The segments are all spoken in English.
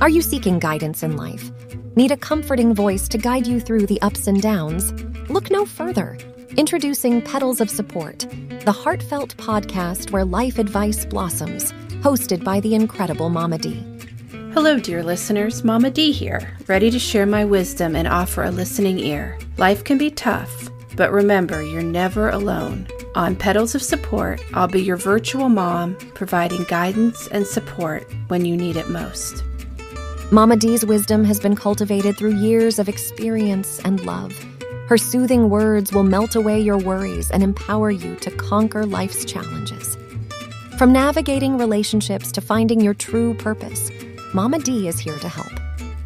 Are you seeking guidance in life? Need a comforting voice to guide you through the ups and downs? Look no further. Introducing Petals of Support, the heartfelt podcast where life advice blossoms, hosted by the incredible Mama D. Hello, dear listeners. Mama D here, ready to share my wisdom and offer a listening ear. Life can be tough, but remember, you're never alone. On Petals of Support, I'll be your virtual mom, providing guidance and support when you need it most. Mama D's wisdom has been cultivated through years of experience and love. Her soothing words will melt away your worries and empower you to conquer life's challenges. From navigating relationships to finding your true purpose, Mama D is here to help.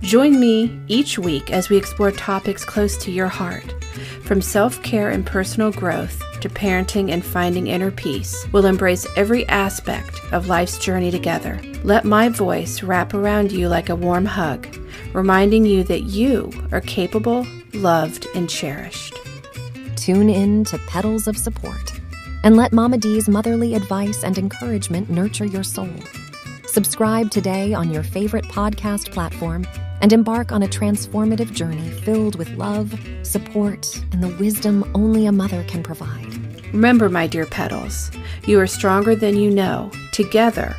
Join me each week as we explore topics close to your heart. From self care and personal growth to parenting and finding inner peace, we'll embrace every aspect of life's journey together. Let my voice wrap around you like a warm hug, reminding you that you are capable, loved, and cherished. Tune in to Petals of Support and let Mama D's motherly advice and encouragement nurture your soul. Subscribe today on your favorite podcast platform and embark on a transformative journey filled with love, support, and the wisdom only a mother can provide. Remember, my dear petals, you are stronger than you know. Together,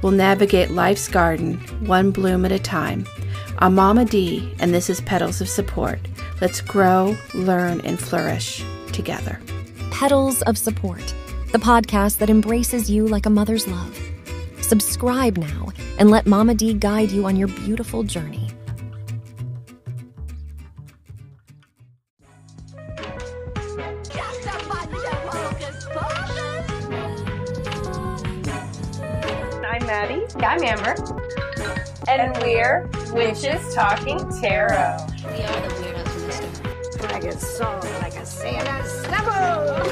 we'll navigate life's garden, one bloom at a time. I'm Mama D, and this is Petals of Support. Let's grow, learn, and flourish together. Petals of Support, the podcast that embraces you like a mother's love. Subscribe now and let Mama D guide you on your beautiful journey. I'm And we're Witches Talking Tarot. We are the weirdos in this story. like a song, like a Santa snubble.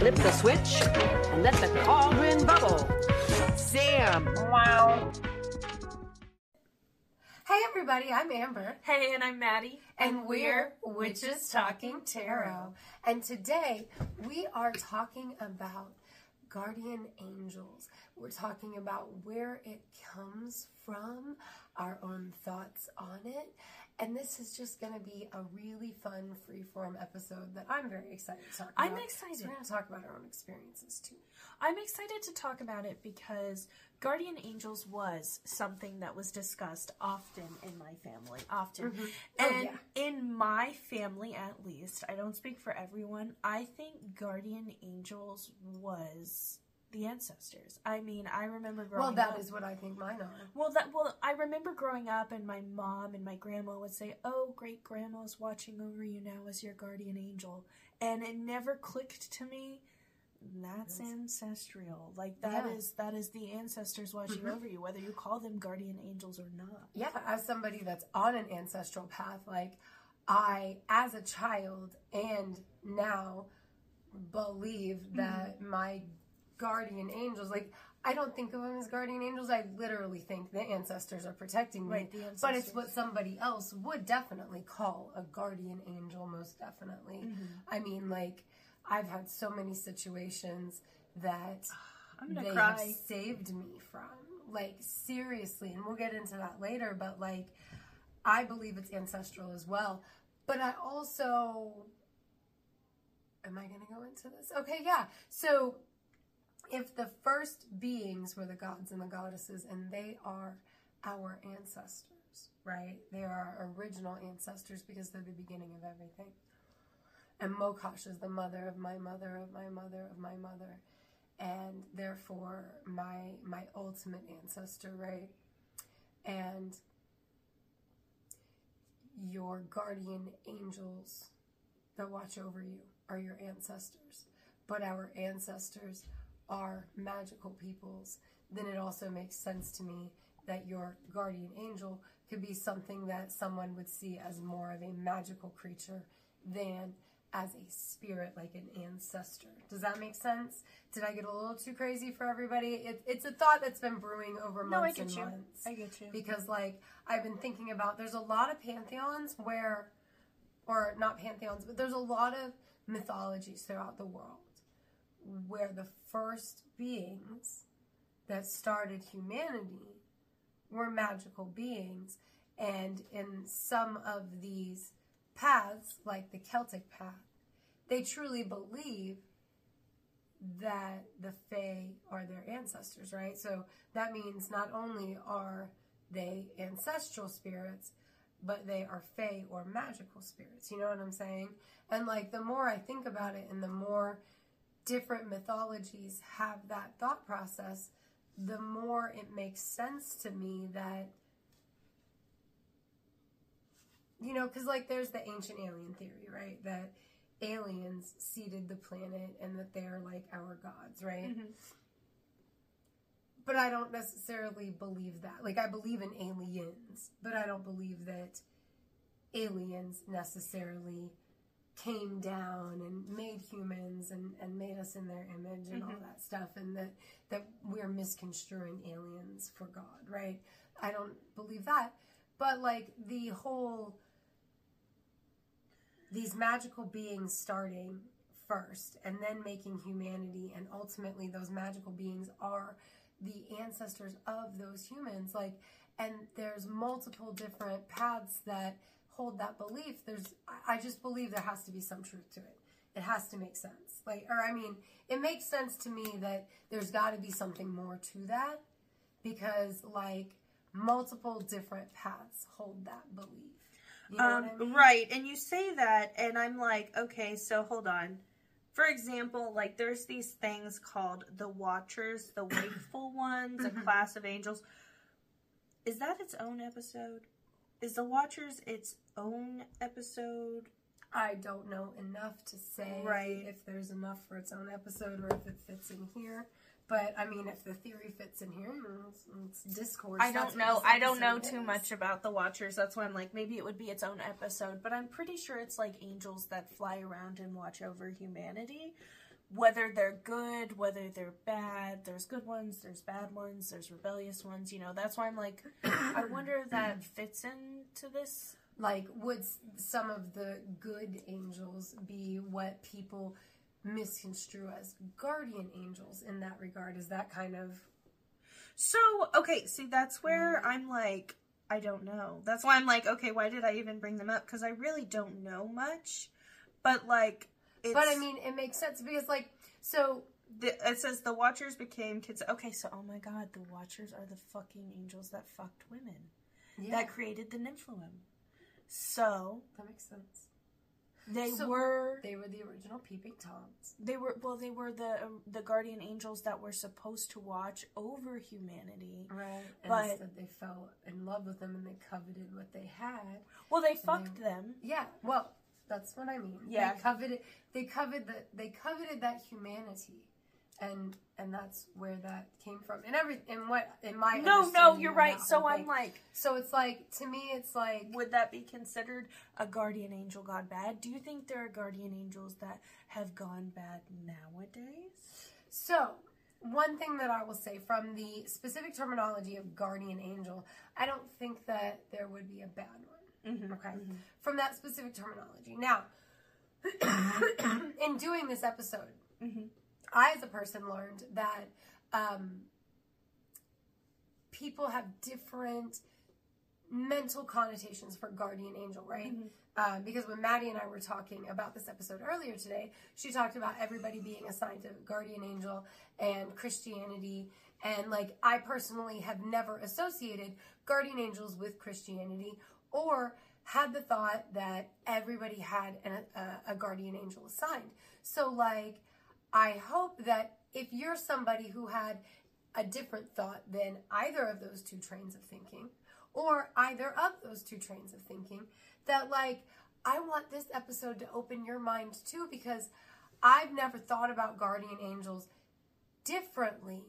Flip the switch and let the cauldron bubble. Sam. Wow. Hey everybody, I'm Amber. Hey, and I'm Maddie. And we're Witches Talking Tarot. And today we are talking about guardian angels. We're talking about where it comes from, our own thoughts on it. And this is just going to be a really fun freeform episode that I'm very excited to talk I'm about. excited. So we're going to talk about our own experiences too. I'm excited to talk about it because guardian angels was something that was discussed often in my family. Often. Mm-hmm. Oh, And yeah. in my family, at least, I don't speak for everyone, I think guardian angels was the ancestors. I mean, I remember growing up Well, that up. is what I think mine are. Well, that well, I remember growing up, and my mom and my grandma would say, "Oh, great grandma's watching over you now as your guardian angel," and it never clicked to me. That's ancestral. Like that Yeah. is that is the ancestors watching over you, whether you call them guardian angels or not. yeah, as somebody that's on an ancestral path, like I, as a child, and now believe Mm-hmm. that my guardian angels, like I don't think of them as guardian angels. I literally think the ancestors are protecting me. Right, the but it's what somebody else would definitely call a guardian angel, most definitely. Mm-hmm. I mean, like I've had so many situations that they cry. have saved me from. Like seriously, and we'll get into that later, but like I believe it's ancestral as well. But I also am I going to go into this? Okay, yeah. So if the first beings were the gods and the goddesses and they are our ancestors, right? They are our original ancestors because they're the beginning of everything. And Mokosh is the mother of my mother of my mother of my mother and therefore my my ultimate ancestor, right? And your guardian angels that watch over you are your ancestors. But our ancestors are magical peoples. Then it also makes sense to me that your guardian angel could be something that someone would see as more of a magical creature than as a spirit, like an ancestor. Does that make sense? Did I get a little too crazy for everybody? It, it's a thought that's been brewing over months No, I get and you. months I get you. because like I've been thinking about there's a lot of pantheons where or not pantheons, but there's a lot of mythologies throughout the world where the first beings that started humanity we're magical beings. And in some of these paths, like the Celtic path, they truly believe that the Fae are their ancestors, right? So that means not only are they ancestral spirits, but they are Fae or magical spirits. You know what I'm saying? And like the more I think about it and the more different mythologies have that thought process, the more it makes sense to me that you know, because like there's the ancient alien theory, right? That aliens seeded the planet and that they're like our gods, right? Mm-hmm. But I don't necessarily believe that. Like, I believe in aliens, but I don't believe that aliens necessarily came down and made humans and, and made us in their image and all mm-hmm. that stuff and that that we're misconstruing aliens for God, right? I don't believe that. But like the whole these magical beings starting first and then making humanity and ultimately those magical beings are the ancestors of those humans like and there's multiple different paths that hold that belief there's i just believe there has to be some truth to it it has to make sense like or i mean it makes sense to me that there's got to be something more to that because like multiple different paths hold that belief you know Um, I mean? Right, and you say that, and I'm like, okay, so hold on. For example, like there's these things called the Watchers, the wakeful ones, a class of angels. Is that its own episode? Is the Watchers its own episode? I don't know enough to say Right. if there's enough for its own episode or if it fits in here. But I mean, if the theory fits in here, it's, it's discourse. I don't know. I don't know episode too is. much about the Watchers. That's why I'm like, maybe it would be its own episode. But I'm pretty sure it's like angels that fly around and watch over humanity. Whether they're good, whether they're bad, there's good ones, there's bad ones, there's rebellious ones. You know, that's why I'm like, I wonder if that fits into this. Like, would some of the good angels be what people misconstrue as guardian angels in that regard? Is that kind of So, okay, see, that's where mm-hmm. I'm like, I don't know. That's why I'm like, okay, why did I even bring them up? Because I really don't know much. But, like, it's. But I mean, it makes sense because, like, so The, it says the Watchers became kids. Okay, so oh my god, the Watchers are the fucking angels that fucked women yeah, that created the Nephilim. So that makes sense. they So, were They were the original peeping toms. they were well they were the um, the guardian angels that were supposed to watch over humanity. Right. And But- instead they fell in love with them and they coveted what they had. Well, they fucked them. Yeah, well, that's what I mean. Yeah. They coveted they coveted the, they coveted that humanity. And and that's where that came from. And every in what in my No, no, you're right. So I'm thing. like, So it's like to me it's like would that be considered a guardian angel gone bad? Do you think there are guardian angels that have gone bad nowadays? So, one thing that I will say from the specific terminology of guardian angel, I don't think that there would be a bad one. Mm-hmm. Okay. From that specific terminology. Now, in doing this episode, Mm-hmm. I, as a person, learned that um, people have different mental connotations for guardian angel, right? Um, because when Maddie and I were talking about this episode earlier today, she talked about everybody being assigned a guardian angel and Christianity. And like, I personally have never associated guardian angels with Christianity or had the thought that everybody had an, a, a guardian angel assigned. So, like, I hope that if you're somebody who had a different thought than either of those two trains of thinking, or either of those two trains of thinking, that like I want this episode to open your mind too because I've never thought about guardian angels differently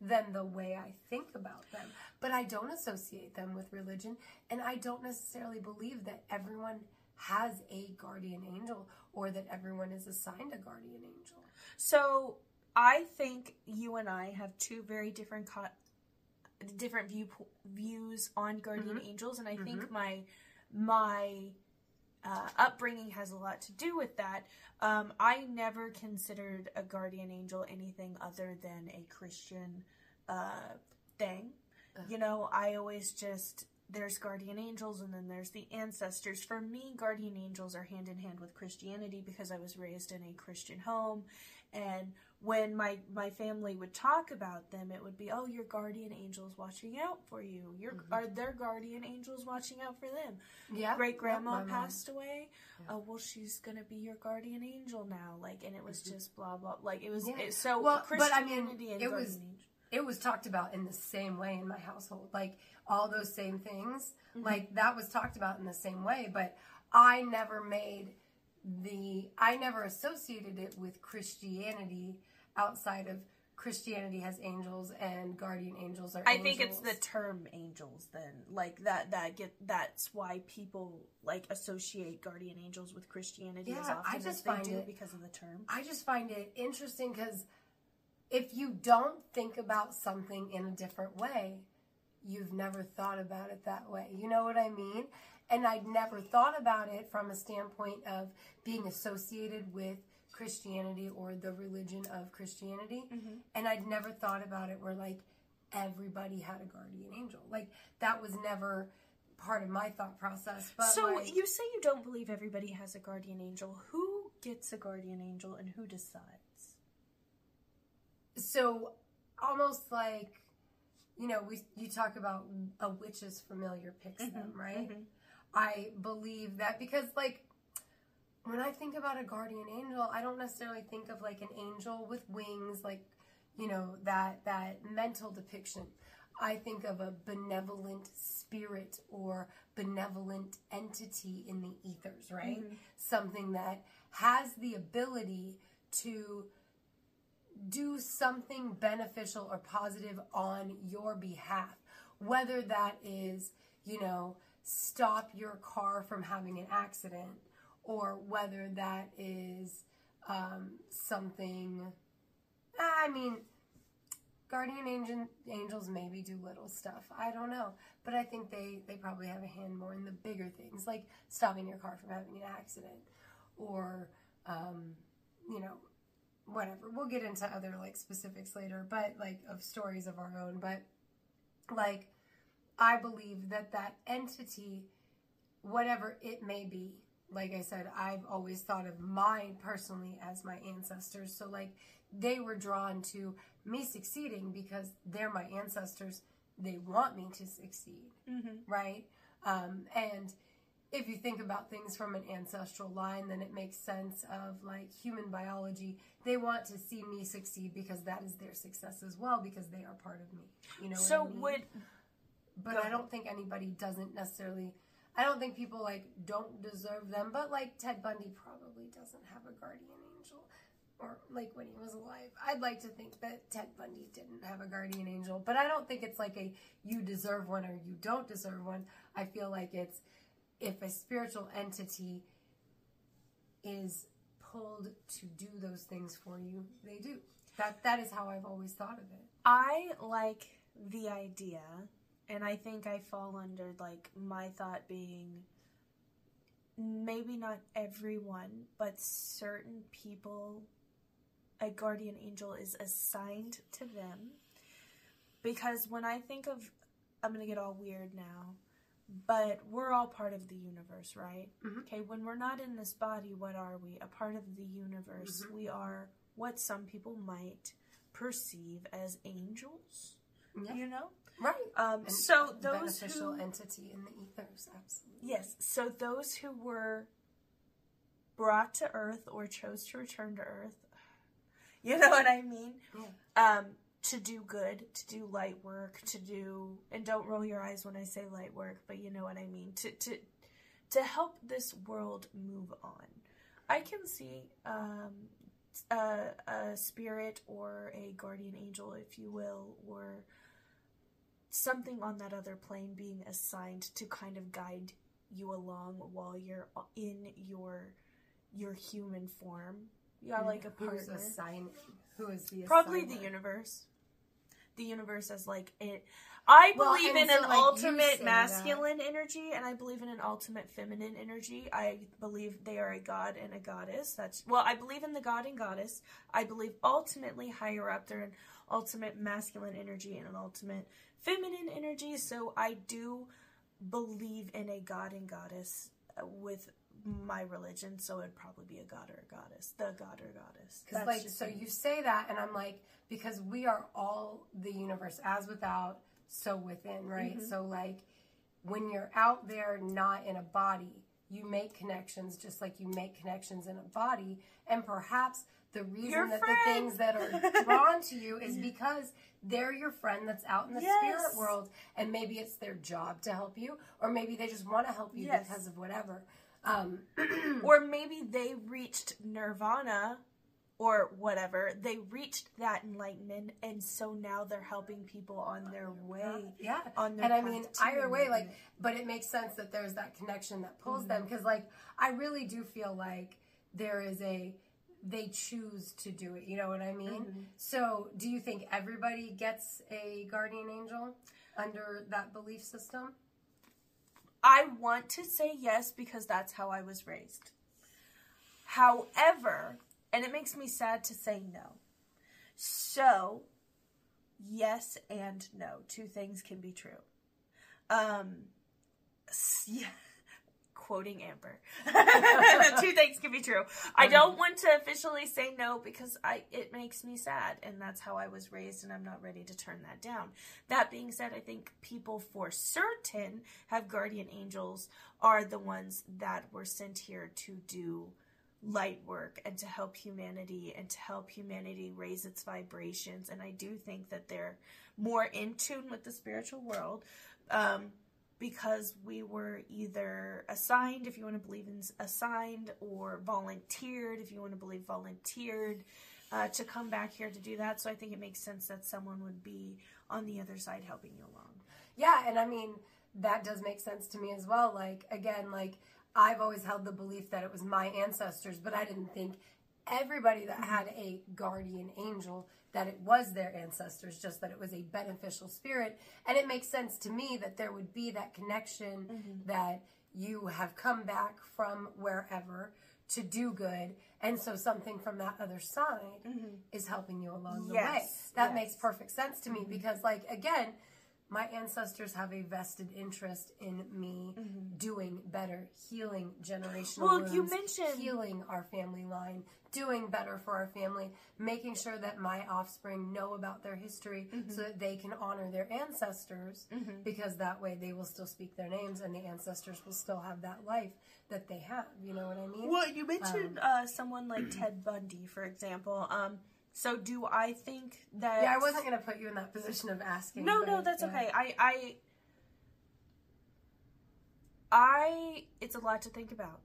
than the way I think about them. But I don't associate them with religion, and I don't necessarily believe that everyone has a guardian angel or that everyone is assigned a guardian angel. So I think you and I have two very different co- different view views on guardian angels, and I think my my uh, upbringing has a lot to do with that. Um, I never considered a guardian angel anything other than a Christian uh, thing. You know, I always just there's guardian angels and then there's the ancestors. For me, guardian angels are hand in hand with Christianity because I was raised in a Christian home and when my my family would talk about them, it would be, "Oh, your guardian angels watching out for you. Your are their guardian angels watching out for them." Mm-hmm. Yeah. Great grandma Yeah, mom. passed away. Oh, well, she's gonna be your guardian angel now. Like, and it was just blah blah. Like, it was Mm-hmm. Yeah. it, so Well, but I mean, Christianity and it guardian was- angel. It was talked about in the same way in my household like all those same things Mm-hmm. like that was talked about in the same way but i never made the i never associated it with christianity outside of christianity has angels and guardian angels are I think it's the term angels then. Like that that get that's why people like associate guardian angels with Christianity as Yeah, often I as just they find it- because of the term. I just find it interesting because if you don't think about something in a different way, you've never thought about it that way. You know what I mean? And I'd never thought about it from a standpoint of being associated with Christianity or the religion of Christianity. Mm-hmm. And I'd never thought about it where like everybody had a guardian angel. Like that was never part of my thought process. But so like, you say you don't believe everybody has a guardian angel. Who gets a guardian angel and who decides? So almost like you know we you talk about a witch's familiar picks mm-hmm, them right? Mm-hmm. i believe that because like when i think about a guardian angel i don't necessarily think of like an angel with wings like you know that that mental depiction. I think of a benevolent spirit or benevolent entity in the ethers right? Mm-hmm. Something that has the ability to do something beneficial or positive on your behalf. Whether that is, you know, stop your car from having an accident, or whether that is um, something. I mean, guardian angel, angels maybe do little stuff. I don't know, but I think they they probably have a hand more in the bigger things, like stopping your car from having an accident, or um, you know, whatever. We'll get into other like specifics later, but like of stories of our own. But like, I believe that that entity, whatever it may be, like I said, I've always thought of mine personally as my ancestors. So like, they were drawn to me succeeding because they're my ancestors. They want me to succeed, right? Um, and if you think about things from an ancestral line, then it makes sense of like human biology. They want to see me succeed because that is their success as well because they are part of me. You know. So what I mean? would but I don't think anybody doesn't necessarily. I don't think people like don't deserve them, but like Ted Bundy probably doesn't have a guardian angel, or like when he was alive. I'd like to think that Ted Bundy didn't have a guardian angel, but I don't think it's like a you deserve one or you don't deserve one. I feel like it's if a spiritual entity is pulled to do those things for you, they do. That that is how I've always thought of it. I like the idea, and I think I fall under like my thought being maybe not everyone, but certain people, a guardian angel is assigned to them. Because when I think of, I'm gonna get all weird now, but we're all part of the universe, right? Okay, when we're not in this body, what are we? A part of the universe. We are what some people might perceive as angels. Yeah. You know? Right. Um, And so those beneficial who, entity in the ethers, absolutely. yes, so those who were brought to Earth or chose to return to Earth, you know what I mean? Um, to do good, to do light work, to do, and don't roll your eyes when I say light work, but you know what I mean. To to to help this world move on. I can see um, a, a spirit or a guardian angel, if you will, or something on that other plane being assigned to kind of guide you along while you're in your your human form. You got like a Who's partner. assigning? Who is the Probably the universe. The universe as like it. I Well, believe in an like, ultimate masculine energy, and I believe in an ultimate feminine energy. I believe they are a god and a goddess. That's well, I believe in the god and goddess. I believe ultimately higher up they're an ultimate masculine energy and an ultimate feminine energy. So I do believe in a god and goddess uh, with my religion. So it'd probably be a god or a goddess, the god or goddess. Because like, so me. you say that, and I'm like, because we are all the universe, as without, so within, right? Mm-hmm. So like, when you're out there, not in a body, you make connections just like you make connections in a body, and perhaps the reason Your that friend. the things that are drawn to you is because they're your friend that's out in the Yes. spirit world, and maybe it's their job to help you, or maybe they just want to help you Yes. because of whatever. Um, or maybe they reached nirvana or whatever they reached that enlightenment and so now they're helping people on their way Yeah. on their and I mean, either way, like, but it makes sense that there's that connection that pulls them Mm-hmm. because, like, I really do feel like there is a they choose to do it. You know what I mean? Mm-hmm. So, do you think everybody gets a guardian angel under that belief system? I want to say yes because that's how i was raised. However and it makes me sad to say no. So yes and no. Two things can be true. Um yeah quoting Amber. Two things can be true. I don't want to officially say no because I it makes me sad and that's how I was raised and I'm not ready to turn that down. That being said, I think people for certain have guardian angels are the ones that were sent here to do light work and to help humanity and to help humanity raise its vibrations and I do think that they're more in tune with the spiritual world. Um because we were either assigned, if you want to believe in assigned, or volunteered, if you want to believe volunteered, uh, to come back here to do that. So I think it makes sense that someone would be on the other side helping you along. Yeah, and I mean that does make sense to me as well. Like again, like I've always held the belief that it was my ancestors, but I didn't think everybody that had a guardian angel that it was their ancestors, just that it was a beneficial spirit. And it makes sense to me that there would be that connection mm-hmm. that you have come back from wherever to do good. And so something from that other side mm-hmm. is helping you along the way. That yes. makes perfect sense to me mm-hmm. because, like, again, my ancestors have a vested interest in me doing better, healing generational Well, wounds, you mentioned- healing our family line, doing better for our family, making sure that my offspring know about their history so that they can honor their ancestors because that way they will still speak their names and the ancestors will still have that life that they have. You know what I mean? Well, you mentioned uh, someone like Ted Bundy, for example. Um, so do I think that? yeah, I wasn't going to put you in that position of asking. No, no, that's yeah. okay. I, I, I. It's a lot to think about.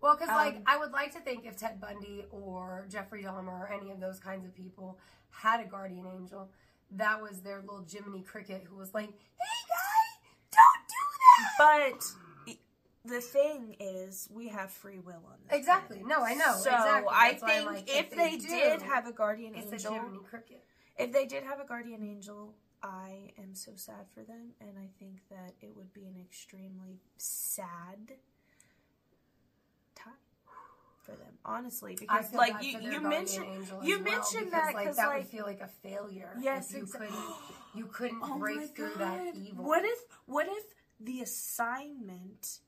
Well, because like Um, I would like to think if Ted Bundy or Jeffrey Dahmer or any of those kinds of people had a guardian angel, that was their little Jiminy Cricket who was like, "Hey, guy, don't do that." But the thing is, we have free will on this. Exactly. planet. No, I know. So Exactly. I think like, if, they, they do, did have a guardian a angel, Cricket. if they did have a guardian angel, I am so sad for them, and I think that it would be an extremely sad time for them, honestly. I Because feel like you, you mentioned, you well, mentioned that like because that like would feel like a failure. Yes, if you couldn't, oh you couldn't Oh break through that evil. What if what if the assignment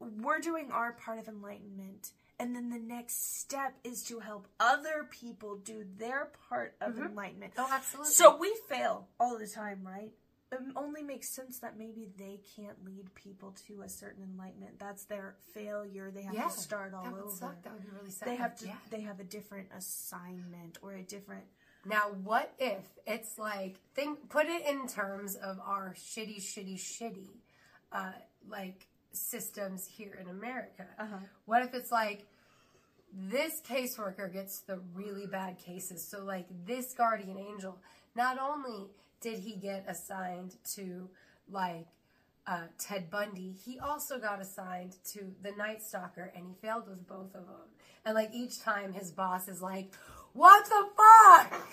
we're doing our part of enlightenment and then the next step is to help other people do their part of enlightenment. Oh, absolutely. So we fail all the time, right? It only makes sense that maybe they can't lead people to a certain enlightenment. That's their failure. They have yeah, to start all that would over. suck. That would be really sad. They have to Yeah. they have a different assignment or a different Now, what if it's like think put it in terms of our shitty, shitty, shitty, uh, like systems here in America? Uh-huh. What if it's like this caseworker gets the really bad cases? So, like this guardian angel, not only did he get assigned to like uh, Ted Bundy, he also got assigned to the Night Stalker, and he failed with both of them. And like each time, his boss is like, "What the fuck?"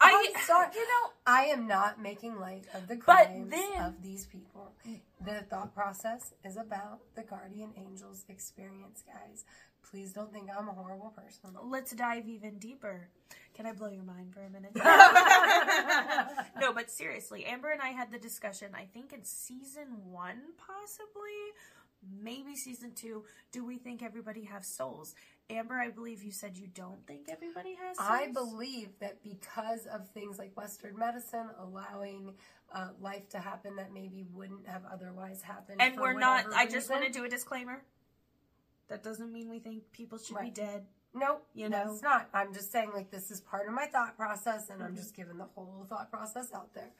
I- I'm not. You know, I am not making light of the crimes then- of these people. The thought process is about the guardian angels experience, guys. Please don't think I'm a horrible person. let's dive even deeper. Can I blow your mind for a minute? no, but seriously, Amber and I had the discussion, I think in season one, possibly, maybe season two. Do we think everybody has souls? Amber, I believe you said you don't think everybody has souls. I believe that because of things like Western medicine allowing uh, life to happen that maybe wouldn't have otherwise happened, And we're not, I just want to do a disclaimer. That doesn't mean we think people should be dead. Nope, you know? it's not. I'm just saying, like, this is part of my thought process, and I'm Mm-hmm. just giving the whole thought process out there.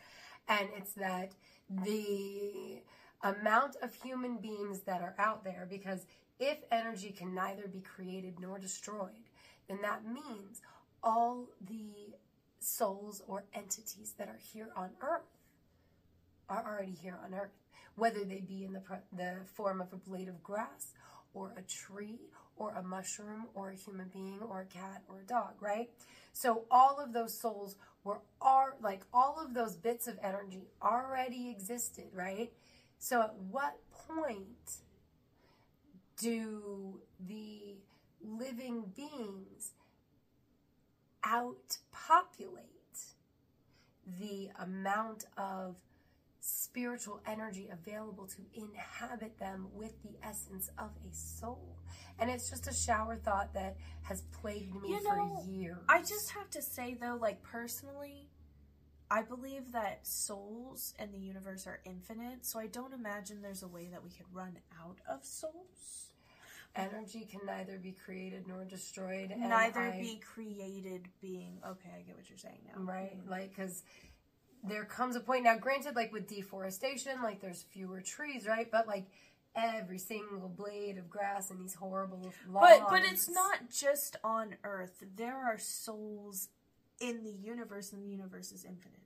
And it's that the amount of human beings that are out there, because if energy can neither be created nor destroyed, then that means all the souls or entities that are here on Earth are already here on Earth, whether they be in the the form of a blade of grass, or a tree, or a mushroom, or a human being, or a cat, or a dog, right? So all of those souls were are like all of those bits of energy already existed, right? So at what point do the living beings outpopulate the amount of spiritual energy available to inhabit them with the essence of a soul. And it's just a shower thought that has plagued me You know, for years. I just have to say though, like personally, I believe that souls and the universe are infinite, so I don't imagine there's a way that we could run out of souls. energy can neither be created nor destroyed. and Neither I- be created being okay, I get what you're saying now. right mm-hmm. like because there comes a point now granted like with deforestation like there's fewer trees right but like every single blade of grass and these horrible lawns But but it's not just on Earth. There are souls in the universe and the universe is infinite.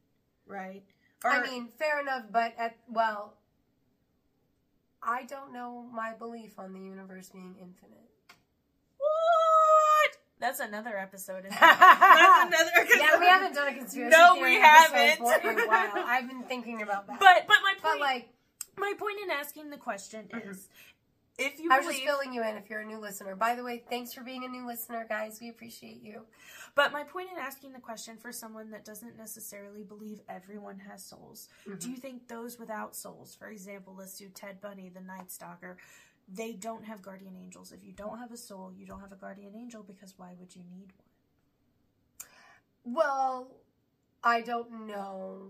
Right? i mean fair enough but at well i don't know my belief on the universe being infinite What? That's another episode. isn't it? That's another. yeah we haven't done a conspiracy No, theory we haven't. for a while i've been thinking about that But but my but point, like my point in asking the question mm-hmm. is, if you I was believe, just filling you in if you're a new listener. By the way, thanks for being a new listener, guys. We appreciate you. but my point in asking the question for someone that doesn't necessarily believe everyone has souls, do mm-hmm. you think those without souls, for example, let's do Ted Bundy, the Night Stalker, they don't have guardian angels? If you don't have a soul, you don't have a guardian angel because why would you need one? Well, I don't know.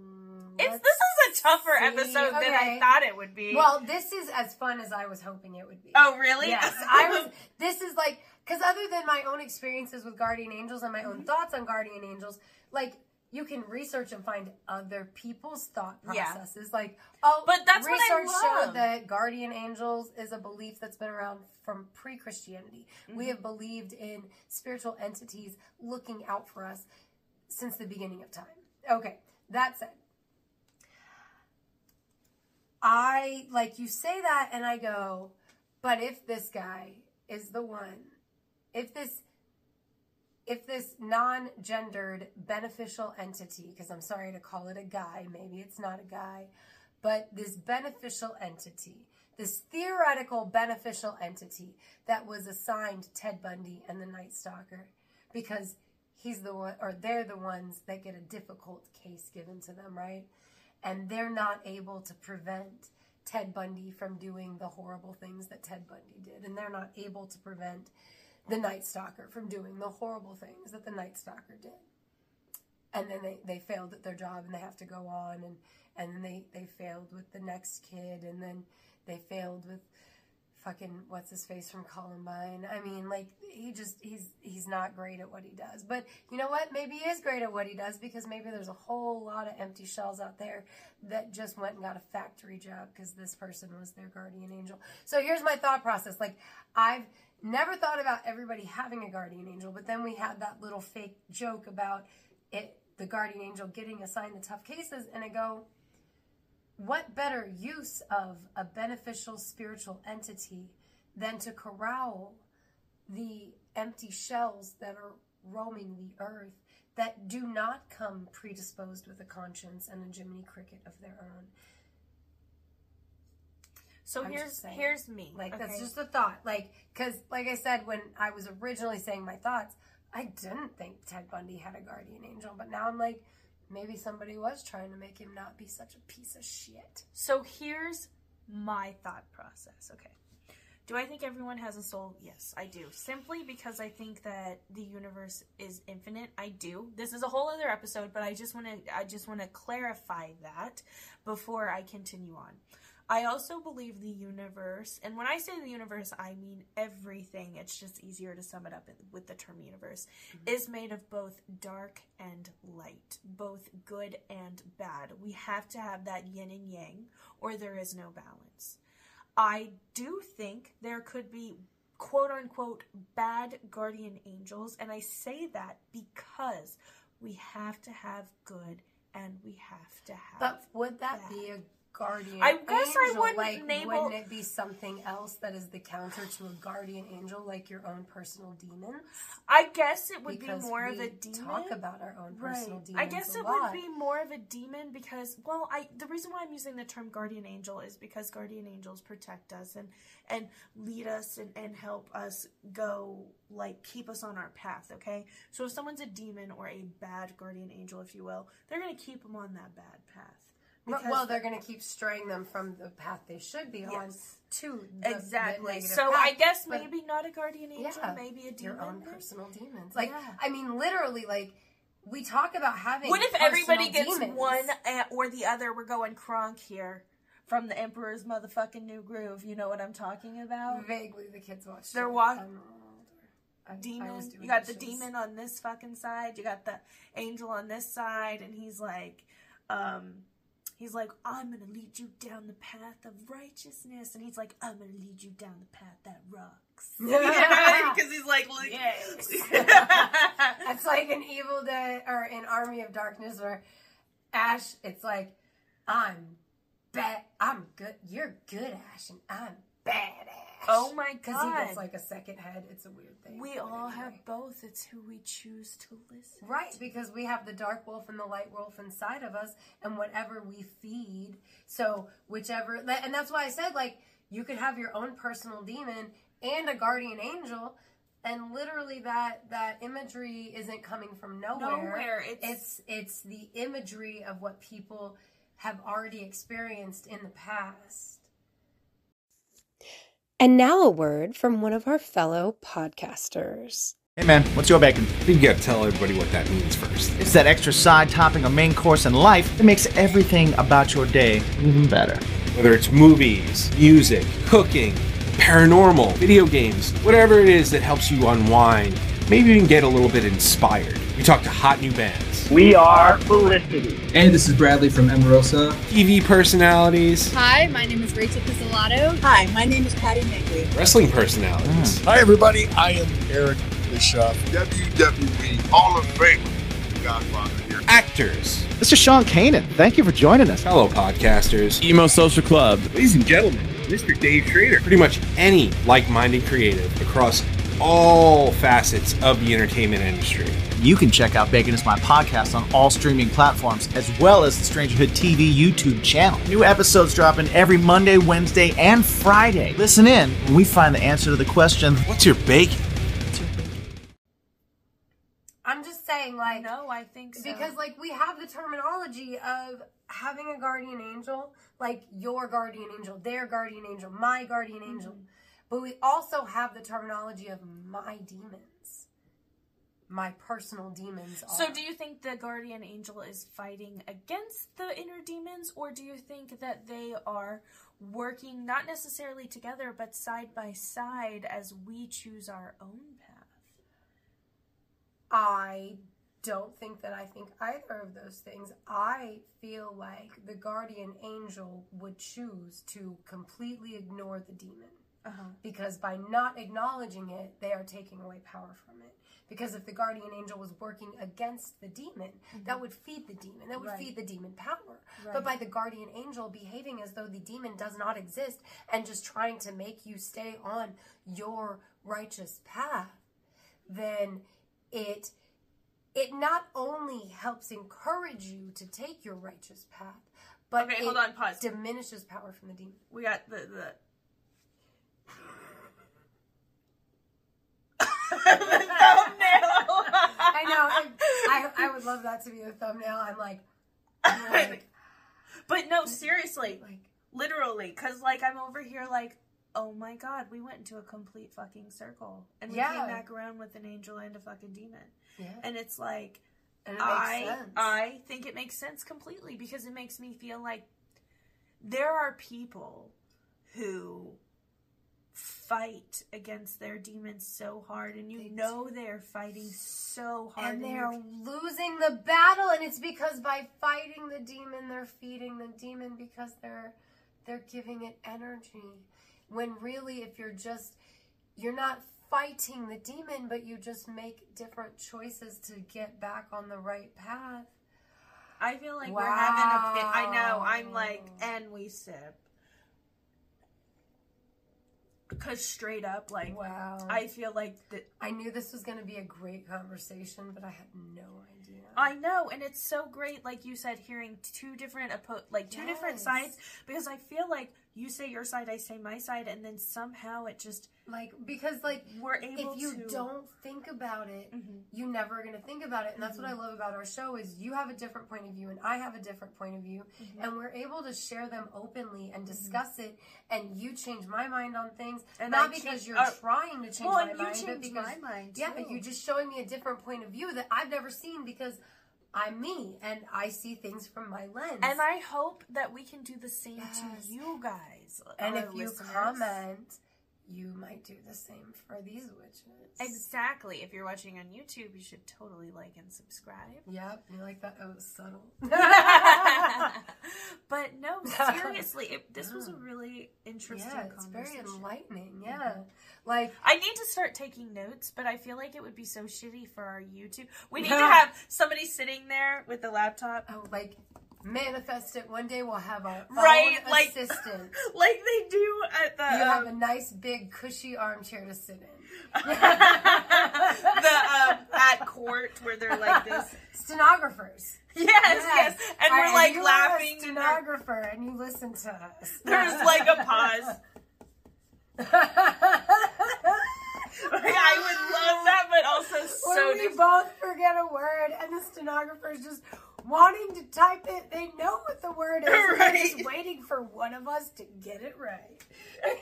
It's, Let's this is a tougher see. episode than I thought it would be. Well, this is as fun as I was hoping it would be. oh really? yes. I was. This is like because other than my own experiences with guardian angels and my Mm-hmm. own thoughts on guardian angels, like. You can research and find other people's thought Yeah. processes. Like, oh, But that's what I research love. showed that guardian angels is a belief that's been around from pre-Christianity. Mm-hmm. We have believed in spiritual entities looking out for us since the beginning of time. Okay, that said, I like you say that and I go, but if this guy is the one, if this if this non-gendered beneficial entity, because I'm sorry to call it a guy, maybe it's not a guy, but this beneficial entity, this theoretical beneficial entity that was assigned Ted Bundy and the Night Stalker, because he's the one, or they're the ones that get a difficult case given to them, right? And they're not able to prevent Ted Bundy from doing the horrible things that Ted Bundy did, and they're not able to prevent the Night Stalker from doing the horrible things that the Night Stalker did. And then they, they failed at their job and they have to go on and, and then they, they failed with the next kid and then they failed with fucking what's his face from Columbine. I mean, like he just he's he's not great at what he does. But you know what? Maybe he is great at what he does because maybe there's a whole lot of empty shells out there that just went and got a factory job because this person was their guardian angel. So here's my thought process. Like I've never thought about everybody having a guardian angel, but then we had that little fake joke about it the guardian angel getting assigned the tough cases and I go what better use of a beneficial spiritual entity than to corral the empty shells that are roaming the earth that do not come predisposed with a conscience and a Jiminy Cricket of their own. So I'm here's saying. here's me. Like that's just a thought. Like because like I said when I was originally saying my thoughts, I didn't think Ted Bundy had a guardian angel, but now I'm like maybe somebody was trying to make him not be such a piece of shit. So here's my thought process. Okay. Do I think everyone has a soul? Yes, I do. Simply because I think that the universe is infinite. I do. This is a whole other episode, but I just want to I just want to clarify that before I continue on. I also believe the universe, and when I say the universe, I mean everything. It's just easier to sum it up with the term universe, mm-hmm. is made of both dark and light, both good and bad. We have to have that yin and yang, or there is no balance. I do think there could be quote unquote bad guardian angels, and I say that because we have to have good and we have to have. But would that bad. be a guardian I guess I wouldn't like label- wouldn't it be something else that is the counter to a guardian angel like your own personal demons? I guess it would Because be more of a demon. talk about our own personal Right. demons. I guess it lot. would be more of a demon because, well, I the reason why I'm using the term guardian angel is because guardian angels protect us and and lead us and, and help us go like keep us on our path. Okay, so if someone's a demon or a bad guardian angel, if you will, they're gonna keep them on that bad path. Well, Because- well, they're going to keep straying them from the path they should be on Yes. to the, the exactly. negative So path. I guess But- maybe not a guardian angel, yeah, maybe a demon. your own personal demons. Like, Yeah. I mean, literally, like we talk about having. What if everybody gets demons. one or the other? We're going Kronk here from the Emperor's motherfucking New Groove. You know what I'm talking about? Vaguely, the kids watch. They're it. walk- I'm older. I- I was Demon. You got the demon on this fucking side. You got the angel on this side, and he's like, um, he's like, I'm gonna lead you down the path of righteousness, and he's like, I'm gonna lead you down the path that rocks. Yeah. because he's like, look, Yes. That's like an Evil Dead or an Army of Darkness where Ash, it's like, I'm bad. I'm good. You're good, Ash, and I'm bad, Ash. Oh my Because he God. gets like a second head. It's a weird thing. we all anyway. have both. It's who we choose to listen. Right, because we have the dark wolf and the light wolf inside of us, and whatever we feed. So, whichever, and that's why I said, like, you could have your own personal demon and a guardian angel, and literally that that imagery isn't coming from nowhere. Nowhere, it's- it's it's the imagery of what people have already experienced in the past. And now a word from one of our fellow podcasters. Hey man, what's your bacon? You gotta tell everybody what that means first. It's that extra side topping or main course in life that makes everything about your day even better. Whether it's movies, music, cooking, paranormal, video games, whatever it is that helps you unwind, maybe even get a little bit inspired. We talk to hot new bands, We are Felicity. Hey, this is Bradley from Emarosa. TV personalities, Hi, my name is Rachel Pizzolatto. Hi, my name is Patty Magley. wrestling personalities. Hmm. Hi, everybody. I am Eric Bischoff, WWE Hall of Famer, Godfather here. actors, This is Sean Kanan. Thank you for joining us. fellow podcasters, Emo Social Club. Ladies and gentlemen, Mr. Dave Schrader. pretty much any like-minded creative across all facets of the entertainment industry. You can check out Bacon is My Podcast on all streaming platforms, as well as the Strangerhood TV YouTube channel. New episodes dropping every Monday, Wednesday, and Friday. Listen in when we find the answer to the question What's your bacon? I'm just saying, like, No, I think so. Because like we have the terminology of having a guardian angel, like your guardian angel, their guardian angel, my guardian angel. Mm-hmm. But we also have the terminology of my demons. My personal demons are. So, do you think the guardian angel is fighting against the inner demons, or do you think that they are working not necessarily together, but side by side as we choose our own path? I don't think that I think either of those things. I feel like the guardian angel would choose to completely ignore the demon. Uh-huh. because by not acknowledging it, they are taking away power from it. Because if the guardian angel was working against the demon, mm-hmm. that would feed the demon. That would Right. feed the demon power. Right. But by the guardian angel behaving as though the demon does not exist and just trying to make you stay on your righteous path, then it it not only helps encourage you to take your righteous path, but Okay, it hold on, pause. diminishes power from the demon. We got the the. I know. I, I, I would love that to be the thumbnail. I'm like, I'm like But no, seriously, like literally, because like I'm over here like, oh my god, we went into a complete fucking circle, and we Yeah. came back around with an angel and a fucking demon, Yeah. and it's like, And it makes I sense. I think it makes sense completely because it makes me feel like there are people who fight against their demons so hard and you know they're fighting so hard and and they're losing the battle and it's because by fighting the demon they're feeding the demon because they're they're giving it energy when really if you're just you're not fighting the demon but you just make different choices to get back on the right path I feel like we're having a pit. I know. I'm like, and we sip. Because straight up, like, wow I feel like that. i knew this was going to be a great conversation but i had no idea I know, and it's so great, like you said, hearing two different like two different sides. Because I feel like you say your side, I say my side, and then somehow it just like because like we're able if you to. Mm-hmm. don't think about it you're never going to think about it and that's what i love about our show is you have a different point of view and i have a different point of view Mm-hmm. and we're able to share them openly and discuss it and you change my mind on things And not I because change- you're uh, trying to change well, my you mind but because my mind, yeah but you're just showing me a different point of view that i've never seen because i'm me and i see things from my lens And I hope that we can do the same Yes. to you guys. and if you comment you might do the same for these witches Exactly. If you're watching on YouTube, you should totally like and subscribe. Yep, you like that? Oh, subtle. but no, seriously, it, this was a really interesting yeah, it's very enlightening. Yeah, mm-hmm. Like I need to start taking notes, but I feel like it would be so shitty for our YouTube. We need to have somebody sitting there with the laptop. Oh, like manifest it. One day we'll have our Right, like- assistant. like they do at the you have um, a nice big cushy armchair to sit in. the um, at court where they're like this. Stenographers. Yes, yes, and All we're right, like a laughing. and stenographer, and you listen to us. There's like a pause. I would love that, but also When so we different. both forget a word and the stenographer is just wanting to type it. They know what the word is. and They're just waiting for one of us to get it right.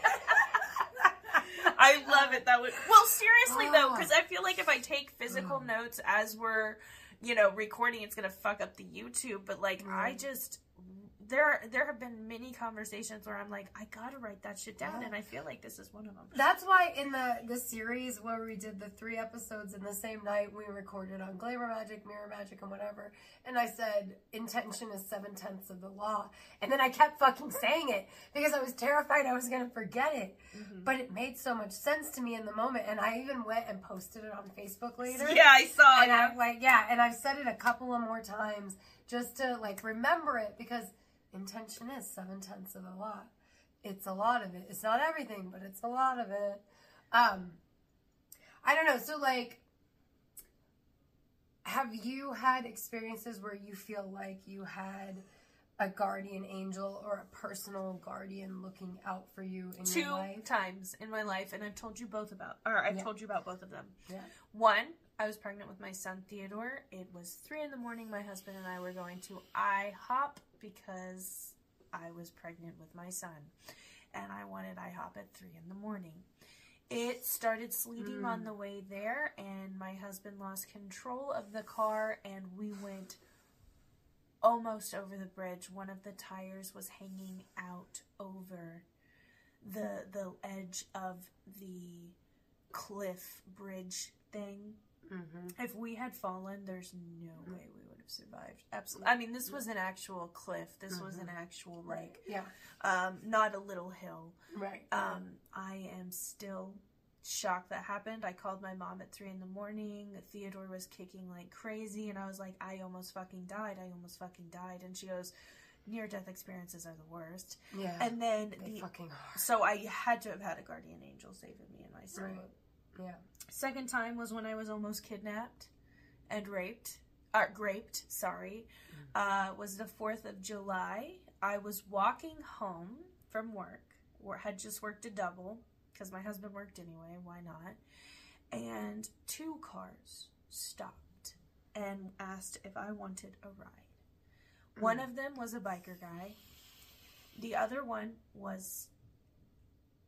I love it. That would well, seriously though, ah. Oh. because I feel like if I take physical mm. notes as we're, you know, recording, it's gonna fuck up the YouTube. But like, I mm. just there there have been many conversations where I'm like, I gotta write that shit down, Yeah. and I feel like this is one of them. That's why in the the series where we did the three episodes in the same night, we recorded on glamour magic, mirror magic, and whatever. And I said intention is seven tenths of the law, and then I kept fucking saying it because I was terrified I was gonna forget it. Mm-hmm. But it made so much sense to me in the moment, and I even went and posted it on Facebook later. Yeah, I saw And it. I like yeah, and I've said it a couple of more times just to like remember it because intention is seven tenths of a lot. It's a lot of it. It's not everything, but it's a lot of it. Um, I don't know. So like, have you had experiences where you feel like you had a guardian angel or a personal guardian looking out for you in Two your life? times in my life, and I've told you both about, or I've Yeah. told you about both of them. Yeah. One, I was pregnant with my son Theodore. It was three in the morning. My husband and I were going to IHOP because I was pregnant with my son, and I wanted IHOP at three in the morning. It started sleeting on Mm. the way there, and my husband lost control of the car, and we went almost over the bridge. One of the tires was hanging out over the the edge of the cliff bridge thing. Mm-hmm. If we had fallen, there's no way we would have survived. Absolutely. I mean, this was an actual cliff. This was an actual like, Yeah. um, not a little hill. Right. Um, I am still shocked that happened. I called my mom at three in the morning. Theodore was kicking like crazy, and I was like, I almost fucking died. I almost fucking died. And she goes, near death experiences are the worst. Yeah. And then the fucking are. so I had to have had a guardian angel saving me and my son. Right. Yeah. Second time was when I was almost kidnapped. and raped, uh, graped, sorry, uh, was the 4th of July. I was walking home from work, or had just worked a double because my husband worked anyway, why not? And two cars stopped and asked if I wanted a ride. One of them was a biker guy. The other one was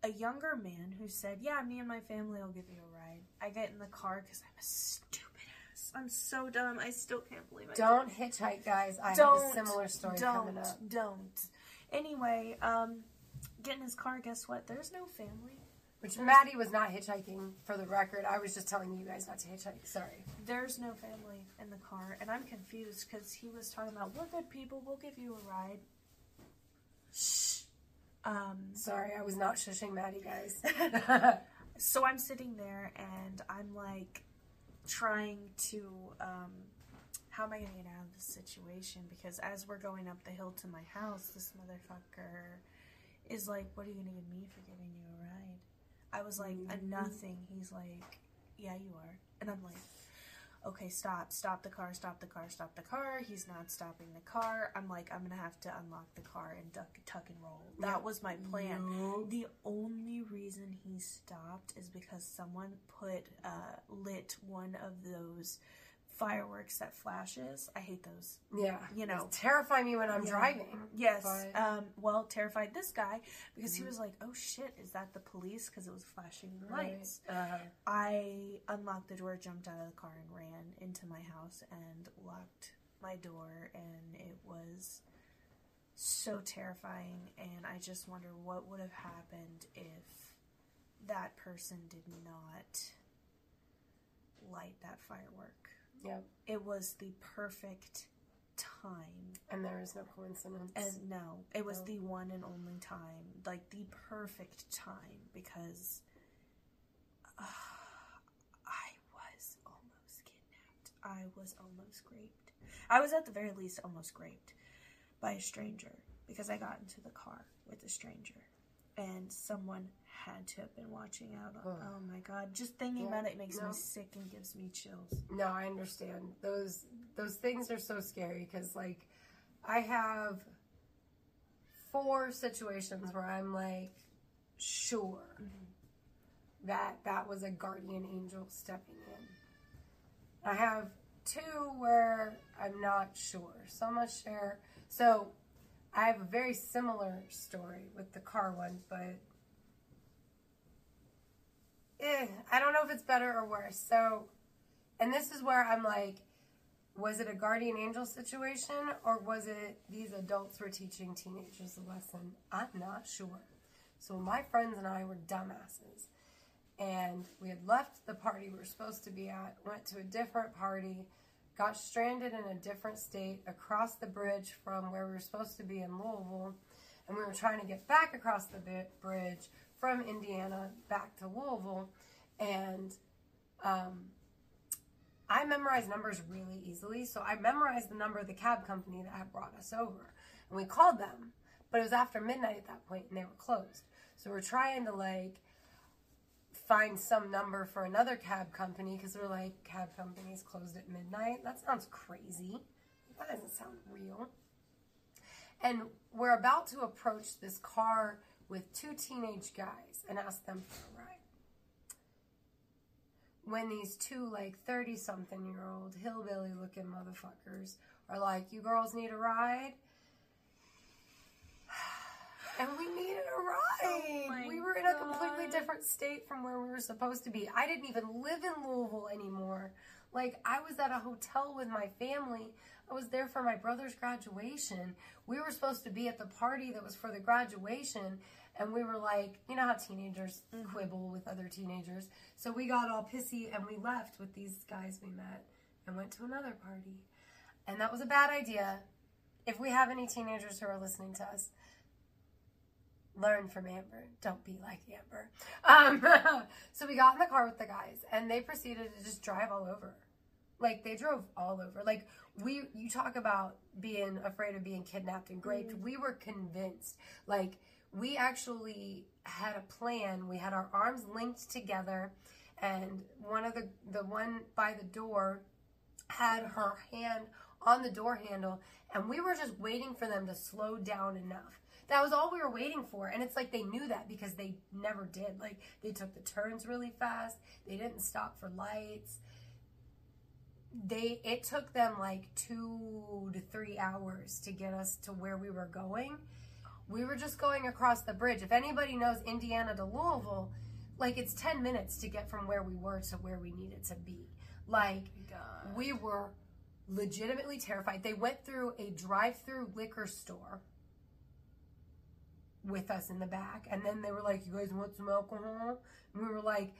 a younger man who said, "Yeah, me and my family will give you a ride." I get in the car because I'm a stupid ass. I'm so dumb. I still can't believe I Don't did hitchhike, guys. I have Don't, a similar story coming up. Don't. Anyway, um, get in his car. Guess what? There's no family. Which Maddie was not hitchhiking for the record. I was just telling you guys not to hitchhike. Sorry. There's no family in the car, and I'm confused because he was talking about we're good people. We'll give you a ride. Um, Sorry, I was not shushing Maddie, guys. so I'm sitting there and I'm like trying to um, how am I gonna get out of this situation? Because as we're going up the hill to my house, this motherfucker is like, "What are you gonna give me for giving you a ride?" I was like, "A nothing." He's like, "Yeah, you are," and I'm like, "Okay, stop, stop the car, stop the car, stop the car." He's not stopping the car. I'm like, "I'm gonna have to unlock the car and duck, tuck and roll." That was my plan. No. The only reason he stopped is because someone put uh, lit one of those fireworks that flashes. I hate those. Yeah. You know, It's terrifying me when I'm Yeah. driving. Yes. but- Um, well, terrified this guy because he Mhm. was like, "Oh shit, is that the police?" Because it was flashing Right. lights. Uh, I unlocked the door, jumped out of the car, and ran into my house and locked my door, and it was so terrifying. And I just wonder what would have happened if that person did not light that firework. Yep. It was the perfect time. And there is no coincidence. And no, it was No. the one and only time, like the perfect time, because uh, I was almost kidnapped. I was almost raped. I was at the very least almost raped by a stranger because I got into the car with a stranger. And someone had to have been watching out. Ugh. oh my god! Just thinking Yeah, about it makes no. me sick and gives me chills. No, I understand. Those those things are so scary because like I have four situations where I'm like sure mm-hmm. that that was a guardian angel stepping in. I have two where I'm not sure. So I'm gonna share. So I have a very similar story with the car one, but eh, I don't know if it's better or worse. So, and this is where I'm like, was it a guardian angel situation or was it these adults were teaching teenagers a lesson? I'm not sure. So my friends and I were dumbasses. And we had left the party we were supposed to be at, went to a different party, got stranded in a different state across the bridge from where we were supposed to be in Louisville. And we were trying to get back across the bridge from Indiana back to Louisville. And um, I memorize numbers really easily. So I memorized the number of the cab company that had brought us over. And we called them, but it was after midnight at that point and they were closed. So we're trying to like find some number for another cab company because we're like, cab companies closed at midnight. That sounds crazy. That doesn't sound real. And we're about to approach this car with two teenage guys and ask them for a ride. When these two, like 30 something year old hillbilly looking motherfuckers are like, You girls need a ride? And we needed a oh ride. my we were in a completely God. different state from where we were supposed to be. I didn't even live in Louisville anymore. Like, I was at a hotel with my family. I was there for my brother's graduation. We were supposed to be at the party that was for the graduation. And we were like, you know how teenagers mm-hmm. quibble with other teenagers. So we got all pissy and we left with these guys we met and went to another party. And that was a bad idea. If we have any teenagers who are listening to us, learn from Amber. Don't be like Amber. Um, so we got in the car with the guys, and they proceeded to just drive all over. Like they drove all over. Like we, you talk about being afraid of being kidnapped and raped. We were convinced. Like we actually had a plan. We had our arms linked together, and one of the the one by the door had her hand on the door handle and we were just waiting for them to slow down enough. That was all we were waiting for. And it's like they knew that because they never did. Like they took the turns really fast. They didn't stop for lights. They it took them like 2 to 3 hours to get us to where we were going. We were just going across the bridge. If anybody knows Indiana to Louisville, like it's 10 minutes to get from where we were to where we needed to be. Like we were legitimately terrified. They went through a drive-through liquor store with us in the back, and then they were like, "You guys want some alcohol?" And we were like,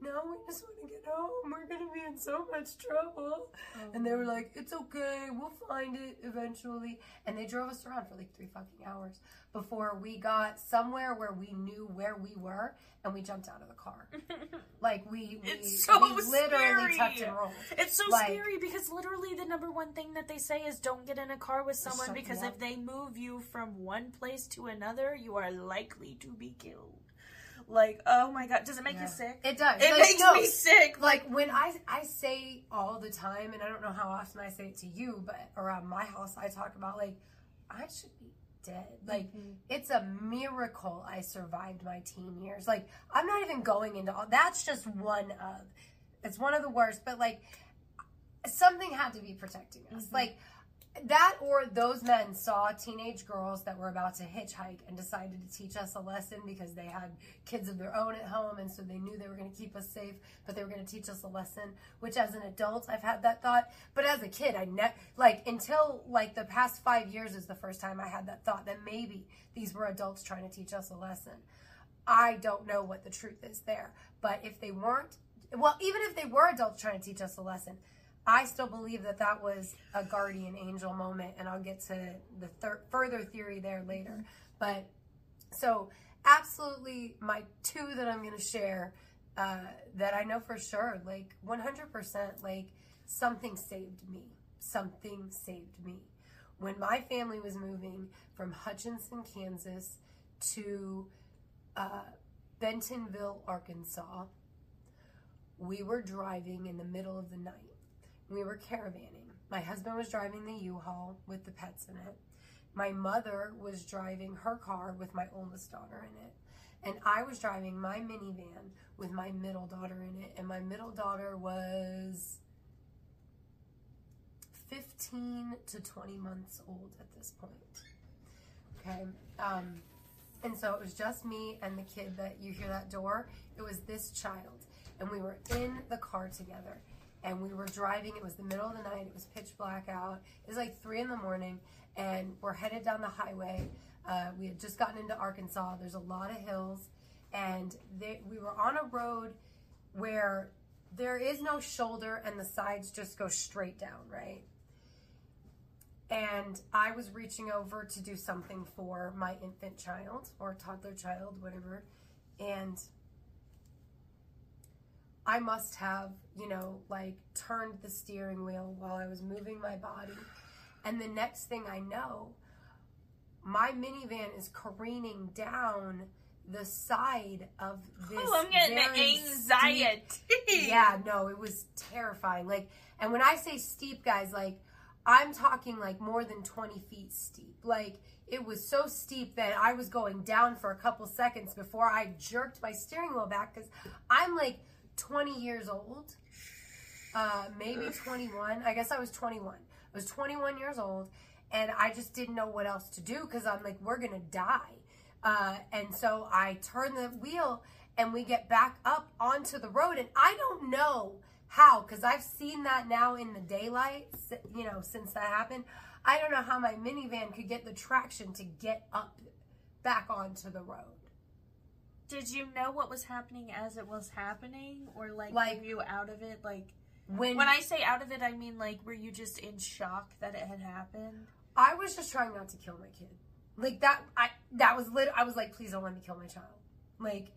"No, we just want to get home. We're gonna be in so much trouble." Oh. And they were like, "It's okay. We'll find it eventually." And they drove us around for like three fucking hours before we got somewhere where we knew where we were, and we jumped out of the car. like we, we, It's so we literally tucked and rolled. It's so Like, scary because literally the number one thing that they say is don't get in a car with someone because if they move you from one place to another, you are likely to be killed. Like, oh my god, does it make Yeah. you sick? It does. It Like, makes no, me sick. Like when I I say all the time, and I don't know how often I say it to you, but around my house I talk about like I should be dead. Like Mm-hmm. it's a miracle I survived my teen years. Like I'm not even going into all. That's just one of. It's one of the worst, but like something had to be protecting us. Mm-hmm. Like that or those men saw teenage girls that were about to hitchhike and decided to teach us a lesson because they had kids of their own at home and so they knew they were going to keep us safe but they were going to teach us a lesson which as an adult I've had that thought. But as a kid I never like until like the past 5 years is the first time I had that thought that maybe these were adults trying to teach us a lesson. I don't know what the truth is there but if they weren't well even if they were adults trying to teach us a lesson I still believe that that was a guardian angel moment, and I'll get to the thir- further theory there later. But so, absolutely, my two that I'm going to share uh, that I know for sure, like 100%, like something saved me. Something saved me. When my family was moving from Hutchinson, Kansas to uh, Bentonville, Arkansas, we were driving in the middle of the night. We were caravanning. My husband was driving the U-Haul with the pets in it. My mother was driving her car with my oldest daughter in it. And I was driving my minivan with my middle daughter in it. And my middle daughter was 15 to 20 months old at this point. Okay. Um, and so it was just me and the kid that you hear that door. It was this child. And we were in the car together. And we were driving. It was the middle of the night. It was pitch black out. It was like three in the morning. And we're headed down the highway. Uh, we had just gotten into Arkansas. There's a lot of hills. And they, we were on a road where there is no shoulder and the sides just go straight down, right? and I was reaching over to do something for my infant child or toddler child, whatever, and I must have, you know, like turned the steering wheel while I was moving my body. And the next thing I know, my minivan is careening down the side of this. Oh, I'm getting the very anxiety. steep- yeah, no, it was terrifying. Like, and when I say steep, guys, like, I'm talking like more than 20 feet steep. Like, it was so steep that I was going down for a couple seconds before I jerked my steering wheel back because I'm like 20 years old, uh, maybe 21. I guess I was 21. I was 21 years old, and I just didn't know what else to do because I'm like, we're gonna die. Uh, and so I turn the wheel, and we get back up onto the road, and I don't know how because I've seen that now in the daylight. You know, since that happened, I don't know how my minivan could get the traction to get up back onto the road. Did you know what was happening as it was happening, or like, Like- were you out of it? Like When when I say out of it, I mean like, were you just in shock that it had happened? I was just trying not to kill my kid. Like that I that was lit I was like, please don't let me kill my child. Like,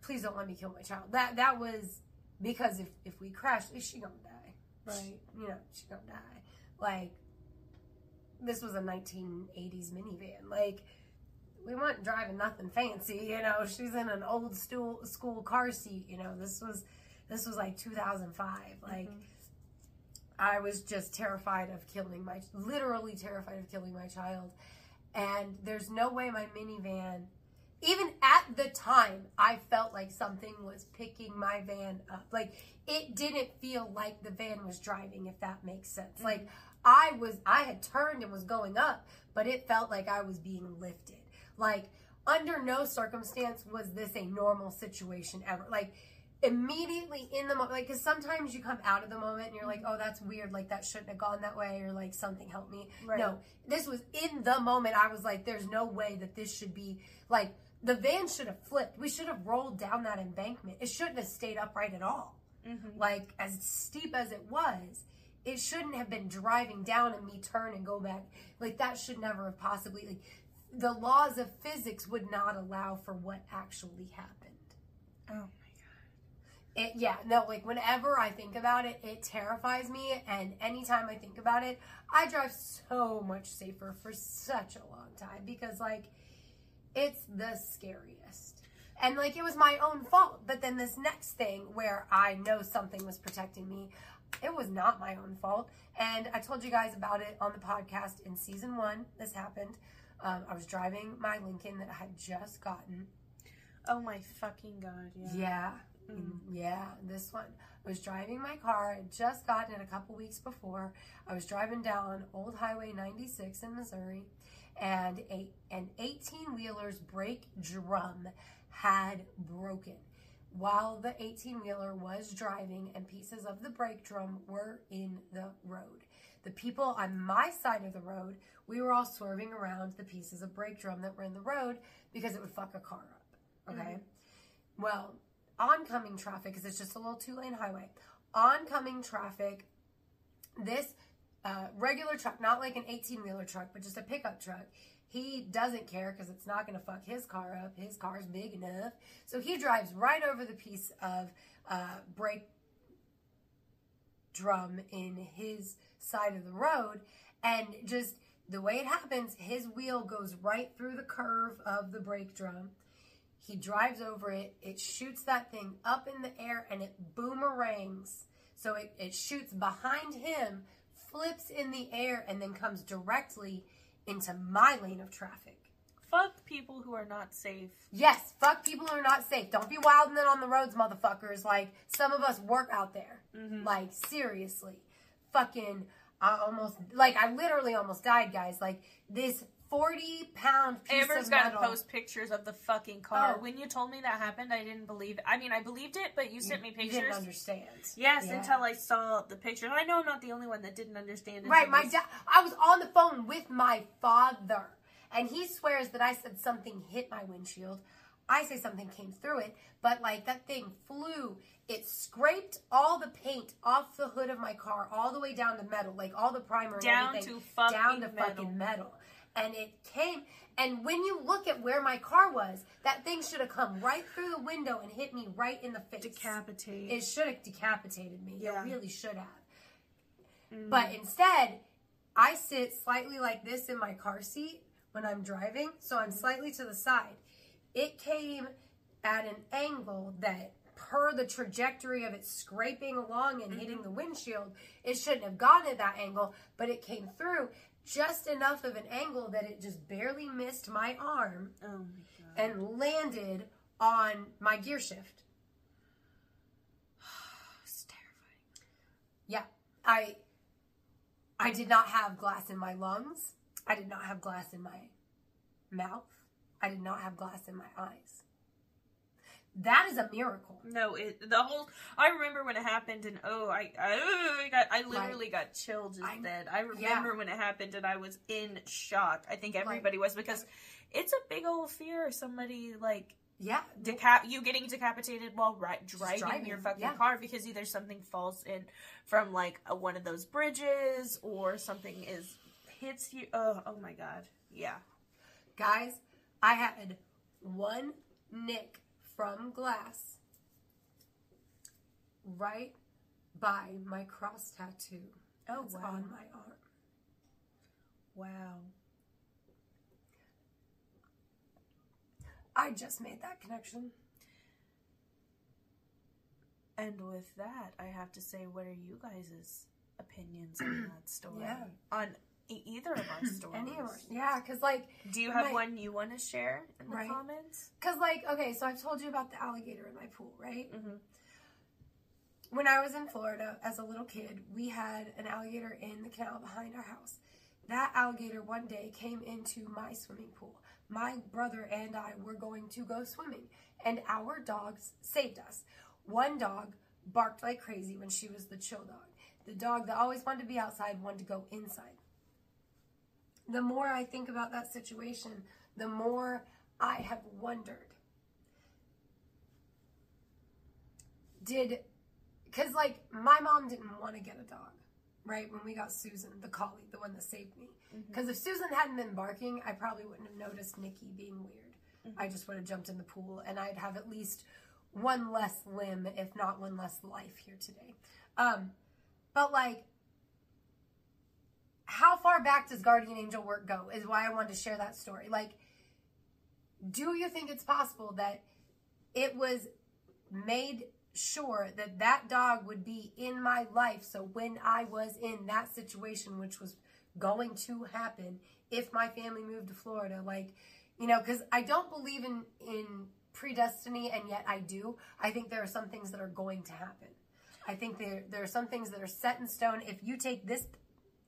please don't let me kill my child. That that was because if if we crash, she gonna die. Right. You know, she gonna die. Like this was a 1980s minivan. Like we weren't driving nothing fancy, you know. She's in an old stool, school car seat, you know. This was this was like 2005. Like mm-hmm. I was just terrified of killing my, literally terrified of killing my child. And there's no way my minivan, even at the time, I felt like something was picking my van up. Like it didn't feel like the van was driving, if that makes sense. Mm-hmm. Like I was, I had turned and was going up, but it felt like I was being lifted. Like under no circumstance was this a normal situation ever. Like immediately in the moment, like, cause sometimes you come out of the moment and you're like, oh, that's weird. Like that shouldn't have gone that way or like something helped me. Right. No, this was in the moment. I was like, there's no way that this should be like, the van should have flipped. We should have rolled down that embankment. It shouldn't have stayed upright at all. Mm-hmm. Like as steep as it was, it shouldn't have been driving down and me turn and go back. Like that should never have possibly like the laws of physics would not allow for what actually happened. Oh my It, yeah, no, like whenever I think about it, it terrifies me. And anytime I think about it, I drive so much safer for such a long time because, like, it's the scariest. And, like, it was my own fault. But then this next thing where I know something was protecting me, it was not my own fault. And I told you guys about it on the podcast in season one. This happened. Um, I was driving my Lincoln that I had just gotten. Oh my fucking god, yeah. Yeah. Mm, Yeah, this one. I was driving my car. I had just gotten it a couple weeks before. I was driving down Old Highway 96 in Missouri, and a an 18 wheeler's brake drum had broken while the 18 wheeler was driving, and pieces of the brake drum were in the road. The people on my side of the road, we were all swerving around the pieces of brake drum that were in the road because it would fuck a car up. Okay. Well, oncoming traffic, because it's just a little two lane highway, oncoming traffic, this uh, regular truck, not like an 18 wheeler truck, but just a pickup truck, he doesn't care because it's not going to fuck his car up. His car's big enough. So he drives right over the piece of uh, brake drum in his side of the road and just the way it happens his wheel goes right through the curve of the brake drum. He drives over it it shoots that thing up in the air and it boomerangs. So it, it shoots behind him flips in the air and then comes directly into my lane of traffic Fuck people who are not safe. Yes, fuck people who are not safe. Don't be wilding it on the roads, motherfuckers. Like, some of us work out there. Mm-hmm. Like, seriously. Fucking, I almost, like, I literally almost died, guys. Like, this 40 pound piece Amber's of got metal. to post pictures of the fucking car. Oh. When you told me that happened, I didn't believe it. I mean, I believed it, but you sent me You pictures. didn't understand. Yes, Yeah. until I saw the picture. I know I'm not the only one that didn't understand it. Right, my dad. I was on the phone with my father, and he swears that I said something hit my windshield. I say something came through it, but like that thing flew. It scraped all the paint off the hood of my car, all the way down to metal, like all the primer and Down everything, to fucking down to metal. fucking metal. And it came. And when you look at where my car was, that thing should have come right through the window and hit me right in the face. Decapitate. It should have decapitated me. Yeah. It really should have. Mm. But instead, I sit slightly like this in my car seat when I'm driving, so I'm slightly to the side. It came at an angle that, per the trajectory of it scraping along and hitting mm-hmm. the windshield, it shouldn't have gone at that angle, but it came through just enough of an angle that it just barely missed my arm Oh my god. and landed on my gear shift. It's terrifying. Yeah, I I did not have glass in my lungs. I did not have glass in my mouth. I did not have glass in my eyes. That is a miracle. No, it the whole. I remember when it happened, and oh, I I, I got I literally got chilled just I- then. I remember yeah. when it happened, and I was in shock. I think everybody was because it's a big old fear. of Somebody like Yeah, decap you getting decapitated while ri- driving, driving, your fucking yeah. car because either something falls in from like a, one of those bridges or something is hits you. Oh, oh my god, yeah. guys, I had one nick from glass right by my cross tattoo. Oh, wow. on my arm. Wow. I just made that connection. And with that, I have to say, what are you guys' opinions on that story. Yeah. On either of our stories. Any of ours. Yeah, because like. Do you have my- one you want to share in the Right. comments? Because, like, okay, so I've told you about the alligator in my pool, right? Mm-hmm. When I was in Florida as a little kid, we had an alligator in the canal behind our house. That alligator one day came into my swimming pool. My brother and I were going to go swimming, and our dogs saved us. One dog barked like crazy when she was the chill dog. The dog that always wanted to be outside wanted to go inside the more I think about that situation, the more I have wondered. Did, because like my mom didn't want to get a dog, right? When we got Susan, the collie, the one that saved me. Because if Susan hadn't been barking, I probably wouldn't have noticed Nikki being weird. I just would have jumped in the pool and I'd have at least one less limb, if not one less life here today. Um, but like, how far back does guardian angel work go is why I wanted to share that story. Like, do you think it's possible that it was made sure that that dog would be in my life so when I was in that situation, which was going to happen if my family moved to Florida, like, you know, because I don't believe in, in predestiny and yet I do. I think there are some things that are going to happen. I think there, there are some things that are set in stone. If you take this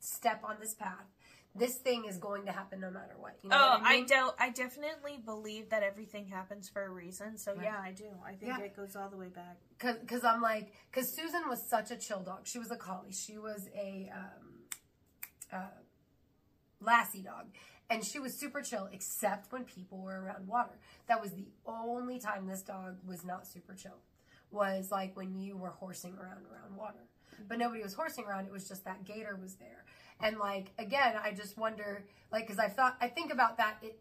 step on this path, this thing is going to happen no matter what. You know oh, what I I, don't. I definitely believe that everything happens for a reason. So Right. yeah, I do. I think Yeah. it goes all the way back. Cause, cause I'm like, cause Susan was such a chill dog. She was a collie. She was a um, uh, lassie dog, and she was super chill, except when people were around water. That was the only time this dog was not super chill. Was like when you were horsing around around water, but nobody was horsing around. It was just that gator was there, and like again, I just wonder, like, cause I thought I think about that. It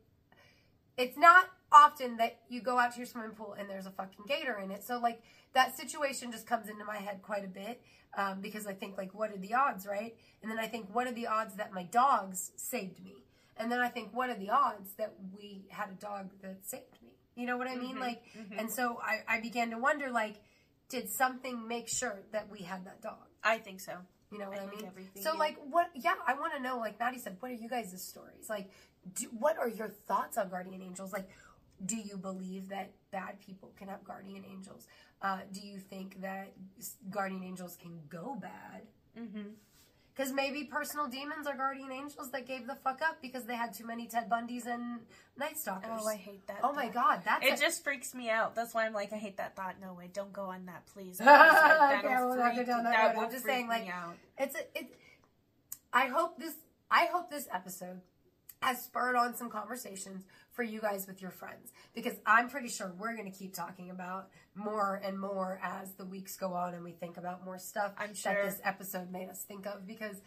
it's not often that you go out to your swimming pool and there's a fucking gator in it. So like that situation just comes into my head quite a bit um, because I think like what are the odds, right? And then I think what are the odds that my dogs saved me? And then I think what are the odds that we had a dog that saved me? You know what I mean? Mhm, Like, mhm. and so I, I began to wonder like, did something make sure that we had that dog? I think so. You know what I I, mean? everything, So yeah. like what yeah, I want to know like Maddie said, what are you guys' stories? Like do, what are your thoughts on guardian angels? Like do you believe that bad people can have guardian angels? Uh, do you think that guardian angels can go bad? Mm-hmm. Because maybe personal demons are guardian angels that gave the fuck up because they had too many Ted Bundys and Night Stalkers. Oh, I hate that. Oh my god, that's it a- just freaks me out. That's why I'm like, I hate that thought. No way, don't go on that, please. like, okay, that'll we'll not go down that, that road. I'm just saying, like, out. it's a, it. I hope this. I hope this episode has spurred on some conversations for you guys with your friends because I'm pretty sure we're going to keep talking about more and more as the weeks go on and we think about more stuff I'm that sure. this episode made us think of because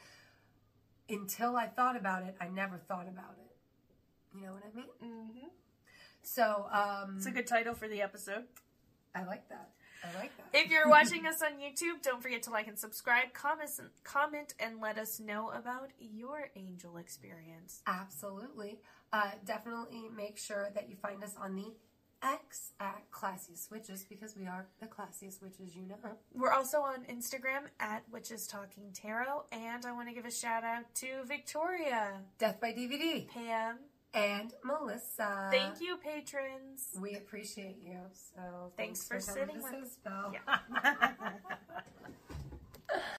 until I thought about it, I never thought about it. You know what I mean? Mm-hmm. So, um, It's a good title for the episode. I like that. I like that. If you're watching us on YouTube, don't forget to like and subscribe, comment, comment, and let us know about your angel experience. Absolutely. Uh, definitely make sure that you find us on the X at Classiest Witches because we are the classiest witches you know. We're also on Instagram at Witches Talking Tarot, and I want to give a shout out to Victoria, Death by DVD, Pam, and Melissa. Thank you, patrons. We appreciate you. So Thanks for coming sitting with- Sisbel. Yeah.